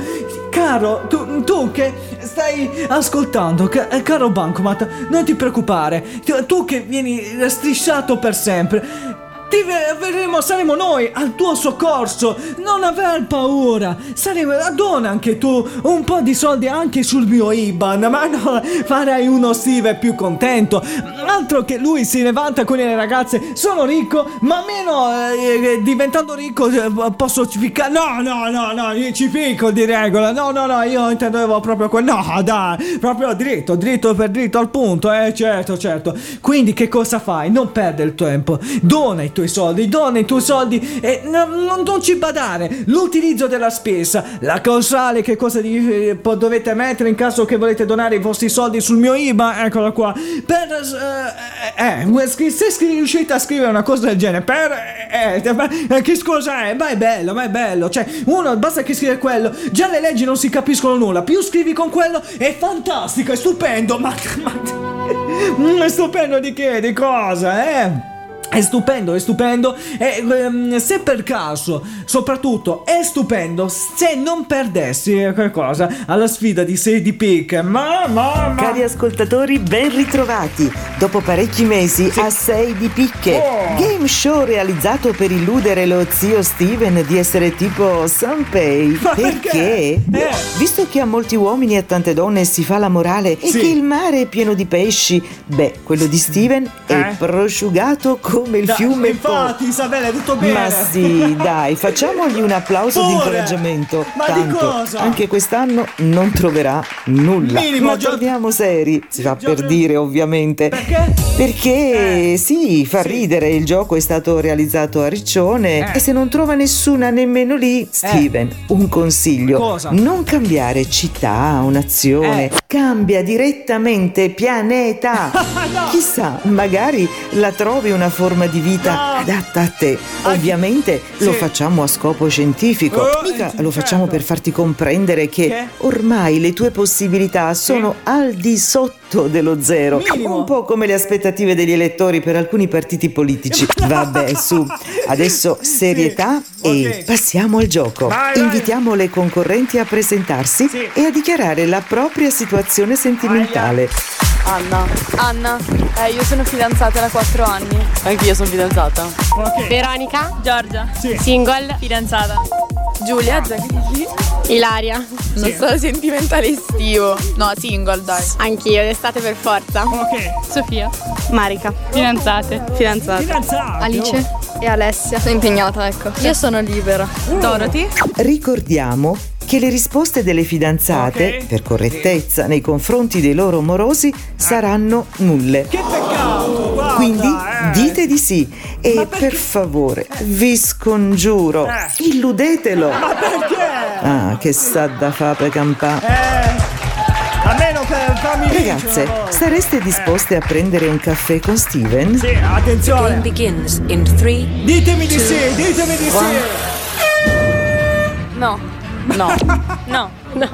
A: Caro, tu, tu che stai ascoltando, ca- eh, caro Bancomat, non ti preoccupare, tu che vieni strisciato per sempre. Ti ve- verremo, saremo noi al tuo soccorso. Non aver paura. Saremo, dona anche tu un po' di soldi anche sul mio IBAN. Ma no, farai uno Steve più contento. Altro che lui si levanta con le ragazze. Sono ricco, ma meno eh, diventando ricco eh, posso ficcare. No, no, no, no, io ci picco di regola. No, no, no, io intendevo proprio quel. No, dai, proprio dritto, dritto per dritto al punto. Eh, certo, certo. Quindi che cosa fai? Non perdere il tempo. Dona i tuoi soldi, dona i tuoi soldi e non, non- ci badare. L'utilizzo della spesa, la causale, che cosa di- eh, dovete mettere in caso che volete donare i vostri soldi sul mio IBAN, eccola qua. Per eh, eh, scri- se riuscite a scrivere una cosa del genere, per eh, eh, che scusa è? Ma è bello, ma è bello. Cioè, uno basta che scrive quello. Già le leggi non si capiscono nulla. Più scrivi con quello è fantastico, è stupendo. Ma, ma è stupendo di che? Di cosa, eh? È stupendo, è stupendo. E ehm, se per caso, soprattutto, è stupendo se non perdessi qualcosa alla sfida di Sadie Pick. Ma, ma, ma.
J: Cari ascoltatori, ben ritrovati. Dopo parecchi mesi a 6 di picche.
A: Oh.
J: Game show realizzato per illudere lo zio Steven di essere tipo Sunpay.
A: Ma perché? Eh.
J: Visto che a molti uomini e a tante donne si fa la morale e
A: Sì.
J: che il mare è pieno di pesci, beh, quello di Steven
A: Eh?
J: è prosciugato come il
A: Da-
J: fiume Po.
A: Infatti, Isabella, è tutto bene.
J: Ma sì, dai, facciamogli un applauso di
A: Pure.
J: incoraggiamento.
A: Ma di
J: Tanto,
A: cosa?
J: anche quest'anno non troverà nulla.
A: Minimo,
J: Ma
A: Gio-
J: torniamo seri, si fa
A: Gio-
J: per dire ovviamente.
A: Perché?
J: Perché sì, fa ridere, il gioco è stato realizzato a Riccione
A: Eh.
J: e se non trova nessuna nemmeno lì, Steven, un consiglio.
A: Cosa?
J: Non cambiare città o nazione,
A: Eh.
J: cambia direttamente pianeta. Chissà, magari la trovi una forma di vita adatta a te. Ovviamente lo facciamo a scopo scientifico,
A: Oh,
J: mica
A: eh,
J: lo facciamo
A: certo.
J: per farti comprendere che, ormai le tue possibilità sono al di sotto dello zero. Un po' come le aspettative degli elettori per alcuni partiti politici. Vabbè, su, adesso serietà e passiamo al gioco. Invitiamo le concorrenti a presentarsi e a dichiarare la propria situazione sentimentale.
K: Anna. Anna. Eh, io sono fidanzata da 4 anni. Anch'io sono fidanzata.
A: Ok.
L: Veronica, Giorgia,
A: Sì.
L: single, fidanzata.
K: Giulia, Zacchini.
L: Ilaria,
K: Non sono sentimentale estivo. No, single, dai.
L: anch'io, d'estate per forza.
A: Ok.
L: Sofia, Marica, fidanzate.
K: Fidanzata.
A: Fidanzati.
K: Alice e Alessia. Sono impegnata, ecco. Io sono libera. Dorothy.
J: Ricordiamo che le risposte delle fidanzate, per correttezza nei confronti dei loro morosi, saranno nulle.
A: Che peccato, guarda.
J: Quindi
A: eh.
J: dite di sì e per favore vi scongiuro,
A: Eh.
J: illudetelo.
A: Ma perché?
J: Ah, che sa da fa per campà.
A: Eh. A meno che fammi vincere
J: Ragazze, sareste disposte a prendere un caffè con Steven?
A: Sì, attenzione.
C: begins in three.
A: Ditemi di sì, ditemi di sì.
K: No. No.
L: No, no,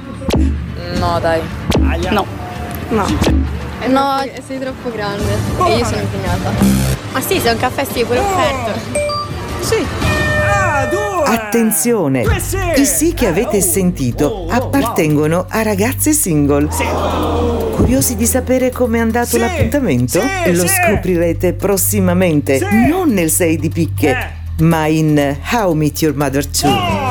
K: No, dai.
L: no, no.
K: No, sei troppo grande. E io sono impegnata.
L: Ah sì, se un caffè sì, pure offerto.
K: Sì.
A: Ah, due.
J: Attenzione, i sì che avete
A: Eh, oh.
J: sentito
A: Oh, oh,
J: appartengono a ragazze single.
A: Sì.
J: Curiosi di sapere com'è andato
A: Sì,
J: l'appuntamento?
A: sì,
J: Lo
A: sì.
J: scoprirete prossimamente,
A: Sì.
J: non nel 6 di picche,
A: Eh.
J: ma in How Meet Your Mother 2.
A: No,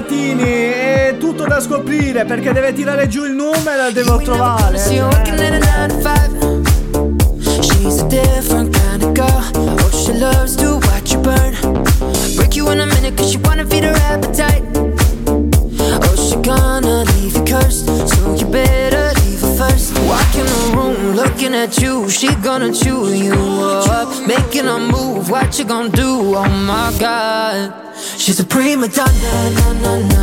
A: Martini, è tutto da scoprire perché deve tirare giù il numero e devo trovare.
D: She working at a 9 to 5. She's a different kind of girl. Oh, she loves to watch you burn. Break you in a minute cause she wanna feed her appetite. Oh, she gonna leave you cursed. So you better leave her first. Walk in the room looking at you. She gonna chew you up. Making a move. What you gonna do? Oh my god. She's a prima donna, na na na.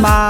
D: my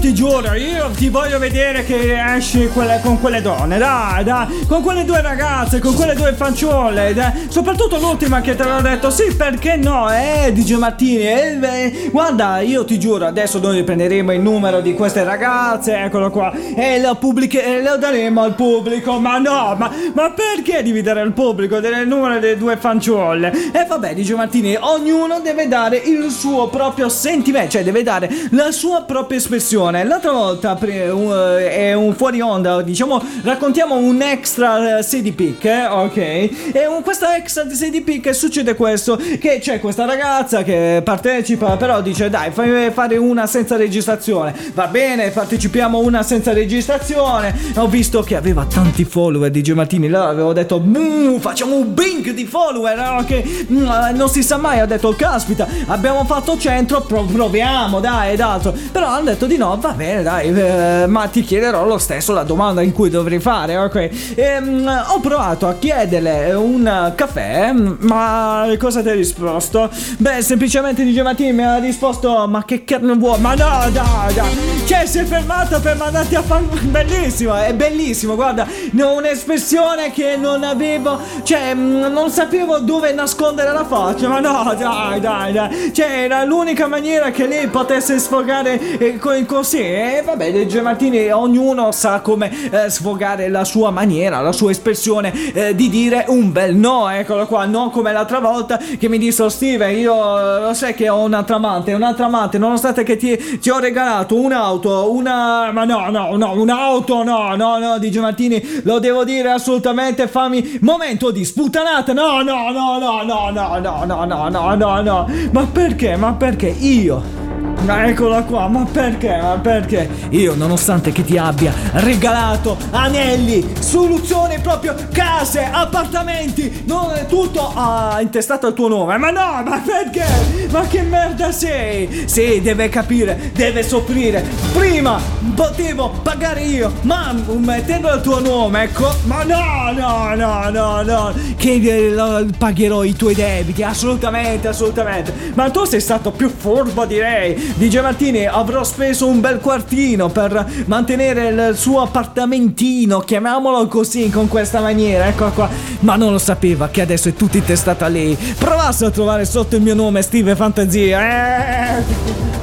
A: ti giuro, io ti voglio vedere che esci quelle- con quelle donne, dai, dai, con quelle due ragazze, con quelle due fanciulle, dai. soprattutto l'ultima che te l'ho detto, sì, perché no, eh, DJ Martini, eh, beh, guarda, io ti giuro, adesso noi prenderemo il numero di queste ragazze, eccolo qua, e lo, pubbliche- lo daremo al pubblico, ma no, ma, ma perché devi dare al pubblico del numero delle due fanciulle? E vabbè, DJ Martini, ognuno deve dare il suo proprio sentimento, cioè deve dare la sua propria espressione. L'altra volta uh, è un fuori onda, diciamo, raccontiamo un extra eh, CD pick, eh, ok? E un, questa extra CD pick succede questo, che c'è questa ragazza che partecipa, però dice dai, fai fare una senza registrazione. Va bene, partecipiamo una senza registrazione. Ho visto che aveva tanti follower DJ Martini, allora avevo detto, "Mm, facciamo un bing di follower, no? che mm, eh, non si sa mai, ho detto, caspita, abbiamo fatto centro, pro- proviamo, dai, ed altro. Però hanno detto di no, va bene, dai, eh, ma ti chiederò lo stesso la domanda in cui dovrei fare, ok? Ehm, ho provato a chiederle un caffè, ma cosa ti ha risposto? Beh, semplicemente DJ Martini mi ha risposto, ma che carne vuoi? Ma no, dai, dai. Cioè, si è fermata per mandarti a fan... Bellissimo, è bellissimo, guarda, un'espressione che non avevo, cioè, mm, non sapevo dove nascondere la faccia, ma no, dai, dai, dai. Cioè, era l'unica maniera che lei potesse sfogare eh, co- così. E vabbè, DJ Martini, ognuno sa come eh, sfogare la sua maniera, la sua espressione eh, di dire un bel no, eccolo qua, non come l'altra volta che mi disse "Oh, Steven, io eh, lo sai che ho un'altra amante, un'altra amante, nonostante che ti, ti ho regalato un'auto, una... ma no, no, no, un'auto, no, no, no, DJ Martini, lo devo dire assolutamente, fammi... Momento di sputanata, no, no, no, no, no, no, no, no, no, no, no, no, ma perché, ma perché io... Ma eccola qua, ma perché? Ma perché? Io, nonostante che ti abbia regalato anelli, soluzioni proprio case, appartamenti, non è tutto ah, intestato al tuo nome. Ma no, ma perché? Ma che merda sei? Sì, deve capire, deve soffrire. Prima potevo pagare io, ma mettendo il tuo nome, ecco. Ma no, no, no, no, no. Che pagherò i tuoi debiti, assolutamente, assolutamente. Ma tu sei stato più furbo, direi. DJ Martini, avrò speso un bel quartino per mantenere il suo appartamentino, chiamiamolo così, con questa maniera, ecco qua. Ma non lo sapeva che adesso è tutto intestato a lei. Provasse a trovare sotto il mio nome Steve Fantasia. Eh.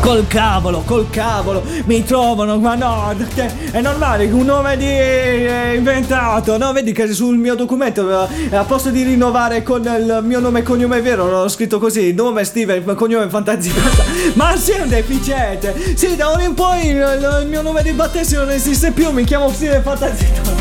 A: Col cavolo, col cavolo, mi trovano, ma no, è normale, un nome di eh, inventato, no? Vedi che sul mio documento, eh, a posto di rinnovare con il mio nome e cognome vero, l'ho scritto così, nome Steven, cognome fantasia. Ma sei un deficiente! Sì, da ora in poi il, il mio nome di battesimo non esiste più, mi chiamo Steven Fantasia.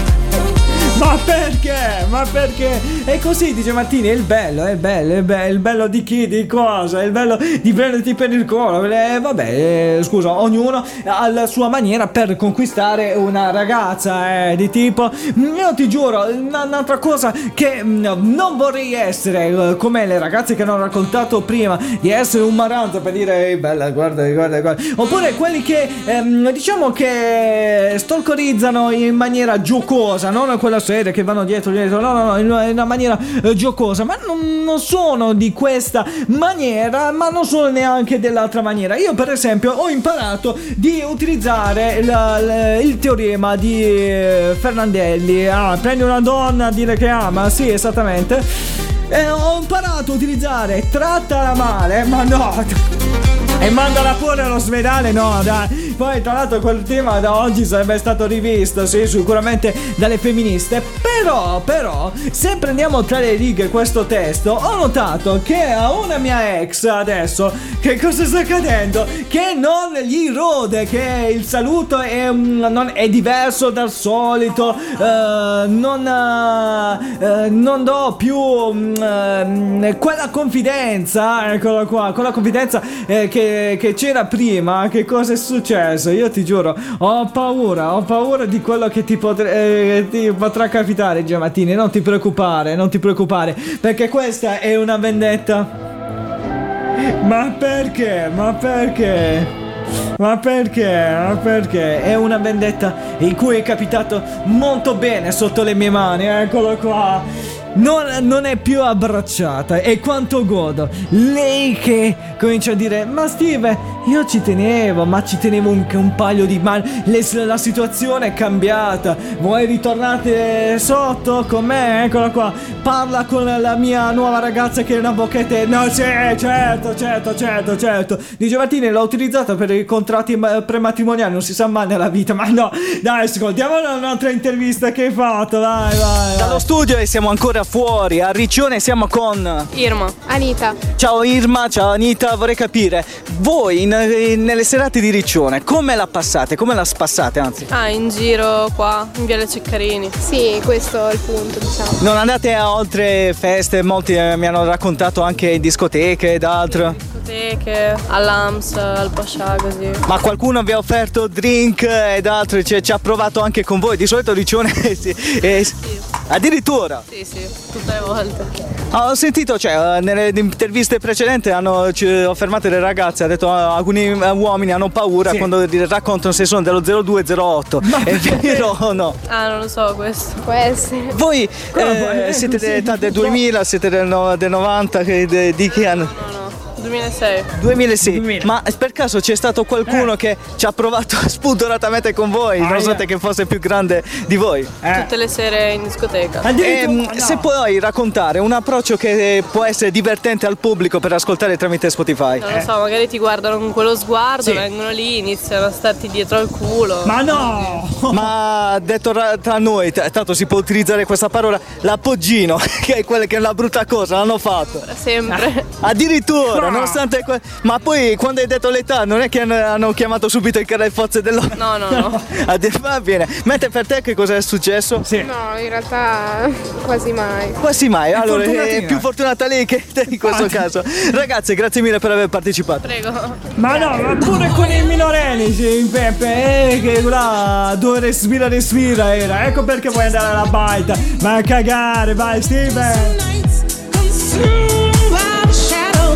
A: Ma perché? Ma perché? E così dice Martini, è il bello, è il bello, è il bello, il bello di chi, di cosa, è il bello di prenderti per il culo. Eh, vabbè, eh, scusa, ognuno ha la sua maniera per conquistare una ragazza, eh, di tipo, io ti giuro, una- un'altra cosa che mm, non vorrei essere, eh, come le ragazze che hanno raccontato prima, di essere un maranzo per dire, ehi bella, guarda, guarda, guarda. Oppure quelli che, ehm, diciamo che stalkerizzano in maniera giocosa, non quella seria che vanno dietro, dietro, no, no, no, in una, maniera eh, giocosa, ma non, non sono di questa maniera, ma non sono neanche dell'altra maniera. Io, per esempio, ho imparato di utilizzare la- il teorema di eh, Fernandelli. Ah, prendi una donna a dire che ama, sì, esattamente. E ho imparato a utilizzare trattala male, ma no. E mandala pure all'ospedale, no, dai. Poi, tra l'altro, quel tema da oggi sarebbe stato rivisto, sì, sicuramente dalle femministe. Però, però, se prendiamo tra le righe questo testo, ho notato che a una mia ex adesso, che cosa sta accadendo? Che non gli rode, che il saluto è, non- è diverso dal solito, eh, non, eh, non do più eh, quella confidenza, eccola qua, quella confidenza eh, che, che c'era prima. Che cosa è successo? Io ti giuro, ho paura, ho paura di quello che ti, potre- eh, ti potrà capitare, Giamattini. Non ti preoccupare, non ti preoccupare, perché questa è una vendetta. Ma perché? Ma perché? Ma perché? Ma perché? È una vendetta in cui è capitato molto bene sotto le mie mani, eccolo qua. Non, non è più abbracciata e quanto godo. Lei che comincia a dire, ma Steve, io ci tenevo, ma ci tenevo un, un paio di mani. Le- la situazione è cambiata. Vuoi ritornare sotto con me? Eccola qua. Parla con la mia nuova ragazza che è una bocchetta. No, sì, certo, certo, certo, certo. Di Giovanni l'ho utilizzata per i contratti ma- prematrimoniali, non si sa mai nella vita. Ma no, dai, ascoltiamo un'altra intervista che hai fatto. Vai, vai. vai.
E: Dallo studio e siamo ancora fuori. A Riccione siamo con.
L: Irma.
F: Anita.
E: Ciao Irma, ciao Anita, vorrei capire, voi in- in- nelle serate di Riccione come la passate, come la spassate anzi?
L: Ah, in giro qua, in Viale Ceccarini.
F: Sì, questo è il punto, diciamo.
E: Non andate a altre feste, molti eh, mi hanno raccontato anche in discoteche ed altro.
L: Discoteche, all'Ams, al Pascià, così.
E: Ma qualcuno vi ha offerto drink ed altro, cioè, ci ha provato anche con voi, di solito Riccione sì, eh, addirittura.
L: Sì, sì, tutte le volte.
E: Ho sentito, cioè, eh, nelle interviste precedenti hanno ci- ho fermato le ragazze, ha detto eh, alcuni eh, uomini hanno paura
A: Sì.
E: quando raccontano se sono dello 0208. È vero o no?
L: Ah, non lo so questo.
F: Può essere.
E: Voi eh, siete
A: Sì,
E: dell'età del
A: so.
E: 2000, siete del, no- del 90, che- de- di che anno?
L: No, no, 2006.
E: 2006.
A: 2000.
E: Ma per caso c'è stato qualcuno che ci ha provato spudoratamente con voi,
A: Ah,
E: nonostante
A: yeah.
E: che fosse più grande di voi?
A: Eh.
L: Tutte le sere in discoteca.
E: Ehm,
A: no.
E: Se puoi raccontare un approccio che può essere divertente al pubblico per ascoltare tramite Spotify.
L: Non lo so, magari ti guardano con quello sguardo,
A: Sì.
L: vengono lì, iniziano a starti dietro al culo.
A: Ma no!
E: Ma detto ra- tra noi, tanto si può utilizzare questa parola, l'appoggino, che è quella che è una brutta cosa, l'hanno fatto.
L: Sempre.
E: Addirittura, nonostante que- Ma poi quando hai detto l'età, non è che hanno, chiamato subito il carrefozze dell'oro.
L: No, no, no.
E: Addi- Va bene. Mentre per te che cosa è successo?
A: Sì.
F: No, in realtà quasi mai.
E: Quasi mai, allora è più fortunata lei che te in questo caso. Ragazze, grazie mille per aver partecipato.
L: Prego.
A: Ma no, ma pure con i minorenni, sì, Peppe, eh, che là dove respira, respira era. Ecco perché vuoi andare alla baita. Vai a cagare, vai, Steven.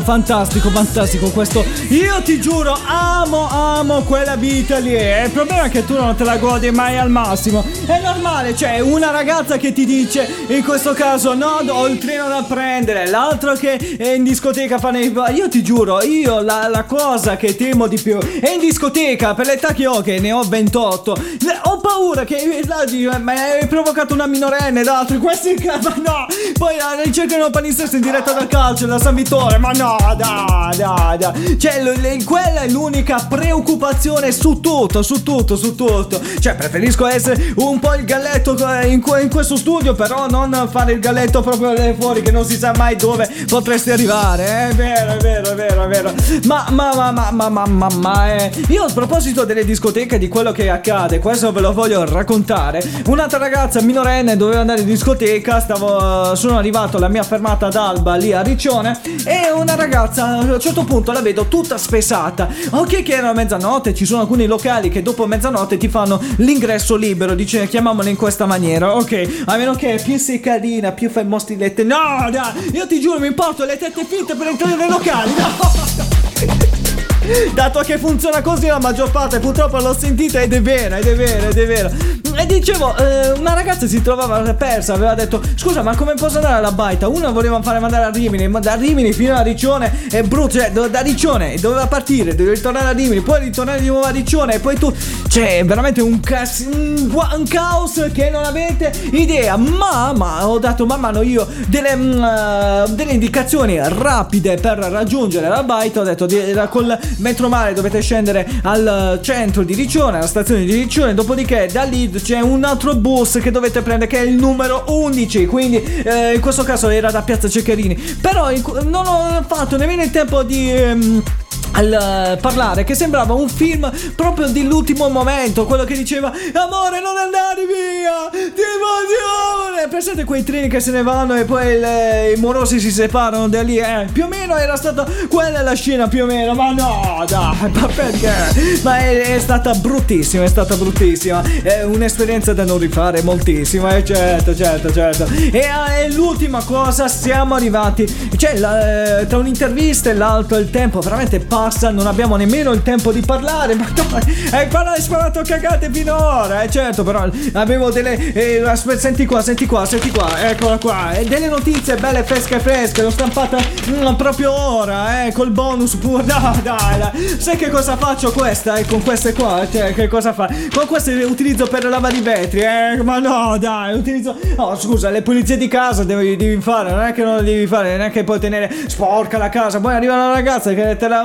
A: fantastico, fantastico, fantastico questo. Io ti giuro, amo, amo quella vita lì. Il problema è che tu non te la godi mai al massimo. È normale, cioè una ragazza che ti dice, in questo caso, no, ho il treno da prendere, l'altro che è in discoteca fa nei... Io ti giuro, io la, la cosa che temo di più è in discoteca, per l'età che ho, che ne ho 28, le- ho paura che la dico, ma hai provocato una minorenne d'altri, questi ca- ma no, poi la ricercano palinsesto in diretta dal calcio, da San Vittore, ma no, dai, dai, dai, cioè l- quella è l'unica preoccupazione su tutto, su tutto, su tutto, cioè preferisco essere un po' il galletto eh, in, in questo studio, però non fare il galletto proprio fuori che non si sa mai dove potresti arrivare. Eh? È vero, è vero, è vero, è vero. Ma, ma, ma, ma, ma, ma, ma, ma eh. Io a proposito delle discoteche, di quello che accade, questo ve lo voglio raccontare. Un'altra ragazza minorenne doveva andare in discoteca, stavo, eh, sono arrivato alla mia fermata ad Alba lì a Riccione e una ragazza a un certo punto la vedo tutta spesata. Ok che era mezzanotte, ci sono alcuni locali che dopo mezzanotte ti fanno l'ingresso libero, dice chiamiamolo in questa maniera. Ok, a meno che più sei carina, più fai mostrilette. No! No, io ti giuro mi porto le tette finte per entrare nei locali, no! Dato che funziona così la maggior parte, purtroppo l'ho sentita ed è vera, ed è vera, ed è vera. E dicevo, eh, una ragazza si trovava persa, aveva detto, scusa ma come posso andare alla baita? Uno voleva fare mandare a Rimini, ma da Rimini fino a Riccione è brutto, cioè da Riccione doveva partire, doveva ritornare a Rimini, poi ritornare di nuovo a Riccione e poi tu... Cioè, veramente un, cas- un, un caos che non avete idea. Ma, ma ho dato man mano io delle, mm, eh, delle indicazioni rapide per raggiungere la baita. Ho detto di, da- col metro mare dovete scendere al centro di Riccione, alla stazione di Riccione. Dopodiché da lì c'è un altro bus che dovete prendere che è il numero 11. Quindi eh, in questo caso era da Piazza Ceccherini. Però in- non ho fatto nemmeno il tempo di... ehm, al eh, parlare che sembrava un film proprio dell'ultimo momento quello che diceva amore non andare via! Ti amore! Presente quei treni che se ne vanno e poi le- i morosi si separano da lì eh, più o meno era stata quella la scena più o meno ma no dai ma perché? Ma è, è stata bruttissima è stata bruttissima. È un'esperienza da non rifare moltissima eh, certo certo certo. E eh, l'ultima cosa siamo arrivati cioè la- eh, tra un'intervista e l'altro il tempo veramente passa non abbiamo nemmeno il tempo di parlare ma dai hai hai sparato cagate finora eh certo però avevo delle eh, aspetta, senti qua senti qua senti qua eccola qua e delle notizie belle fresche fresche l'ho stampata mm, proprio ora eh col bonus pure dai dai dai. Sai che cosa faccio questa eh con queste qua cioè che cosa fa? Con queste le utilizzo per lavare i vetri eh ma no dai utilizzo no scusa le pulizie di casa devi, devi fare non è che non le devi fare non è che puoi tenere sporca la casa poi arriva una ragazza che te la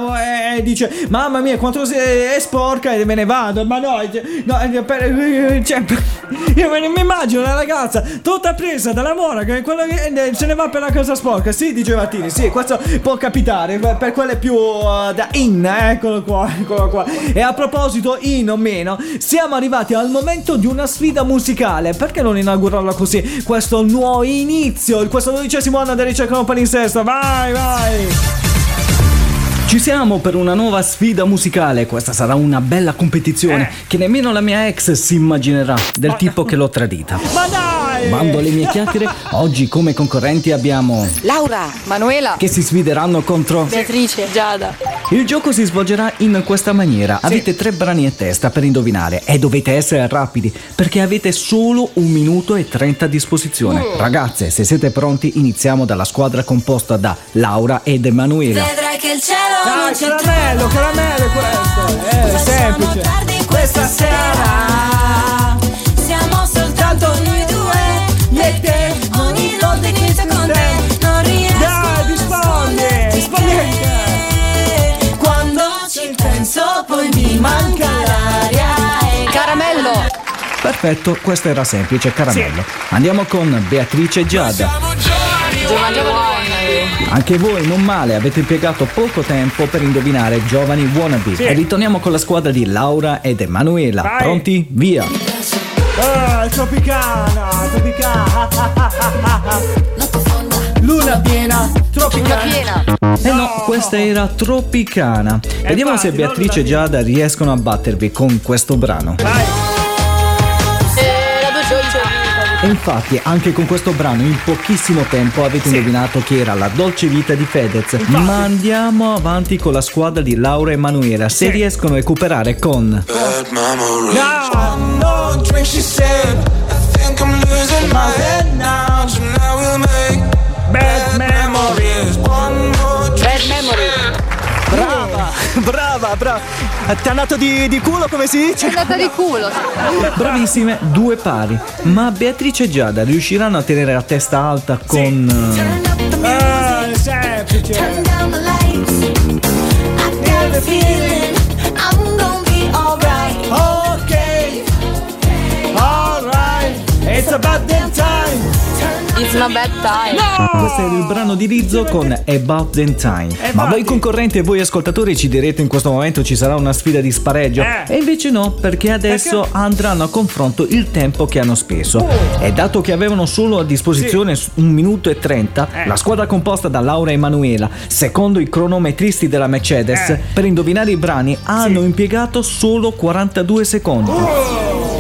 A: e dice mamma mia quanto si- è sporca e me ne vado. Ma no, no eh, per- cioè, io mi immagino una ragazza tutta presa dalla mora che eh, se ne va per la casa sporca. Sì dice Martini sì questo può capitare per quelle più uh, da in eh, eccolo qua eccolo qua. E a proposito in o meno siamo arrivati al momento di una sfida musicale. Perché non inaugurarla così? Questo nuovo inizio questo dodicesimo anno del ricerca un palinsesto vai vai
E: Ci siamo per una nuova sfida musicale. Questa sarà una bella competizione che nemmeno la mia ex si immaginerà, del tipo che l'ho tradita.
A: Ma dai!
E: Bando alle mie chiacchiere, oggi come concorrenti abbiamo
K: Laura, Manuela,
E: che si sfideranno contro.
K: Beatrice, Giada.
E: Il gioco si svolgerà in questa maniera. Avete tre brani a testa per indovinare e dovete essere rapidi perché avete solo un minuto e 30 a disposizione. Ragazze, se siete pronti, iniziamo dalla squadra composta da Laura ed Emanuela.
H: Vedrai che il cielo
A: Dai,
H: non c'è
A: caramello, caramello questo. Eh, è semplice.
H: tardi questa sera Siamo soltanto noi te Ogni notte che sto con te Non riesco
A: Dai,
H: a Quando ci penso poi mi manca l'aria
K: Caramello.
E: Perfetto, questo era semplice, caramello. Andiamo con Beatrice e Giada.
K: Wannabe.
E: Anche voi non male, avete impiegato poco tempo per indovinare Giovani Wannabe.
A: Sì.
E: E ritorniamo con la squadra di Laura ed Emanuela.
A: Vai.
E: Pronti? Via!
A: Ah, tropicana, tropicana. Luna piena,
K: Luna
A: tropicana.
K: piena.
E: Eh no, questa era Tropicana. Vediamo se Beatrice e Giada riescono a battervi con questo brano.
A: Vai. E infatti anche con questo brano in pochissimo tempo avete indovinato che era la dolce vita di Fedez. Ma andiamo avanti con la squadra di Laura e Manuela se riescono a recuperare con
H: Bad memories. Bad memories.
E: Brava, brava, brava. Ti è andato di, di culo come si dice?
K: È andata di culo.
A: Bravissime, due pari. Ma Beatrice e Giada riusciranno a tenere la testa alta con... eh,
H: Ah, è semplice. Turn down the lights. I got a feeling
A: It's
K: not bad time.
A: Questo era il brano di Rizzo con About the Time. Ma voi concorrenti e voi ascoltatori ci direte in questo momento ci sarà una sfida di spareggio.
H: Eh.
A: E invece no, perché adesso andranno a confronto il tempo che hanno speso. E dato che avevano solo a disposizione un minuto e 30,
H: Eh.
A: la squadra composta da Laura e Emanuela, secondo i cronometristi della Mercedes,
H: Eh.
A: per indovinare i brani hanno impiegato solo 42 secondi.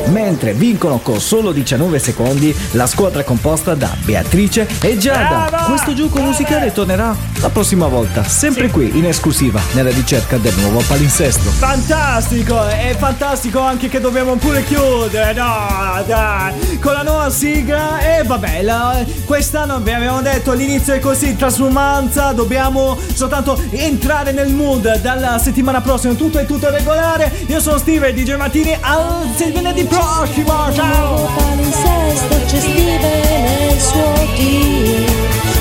A: Mentre vincono con solo 19 secondi la squadra composta da Beatrice e Giada. Questo gioco musicale tornerà la prossima volta, sempre qui in esclusiva nella ricerca del nuovo palinsesto.
M: Fantastico, è fantastico anche che dobbiamo pure chiudere, no, dai, con la nuova sigla e vabbè, la- quest'anno vi avevamo detto l'inizio è così, trasformanza, dobbiamo soltanto entrare nel mood dalla settimana prossima, tutto è tutto regolare, io sono Steve DJ Mattini, al venerdì prossimo, Prosi Mojo!
C: Palinsesto c'è Steve nel suo team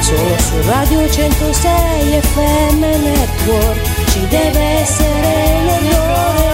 C: Solo su Radio 106 FM Network Ci deve essere l'errore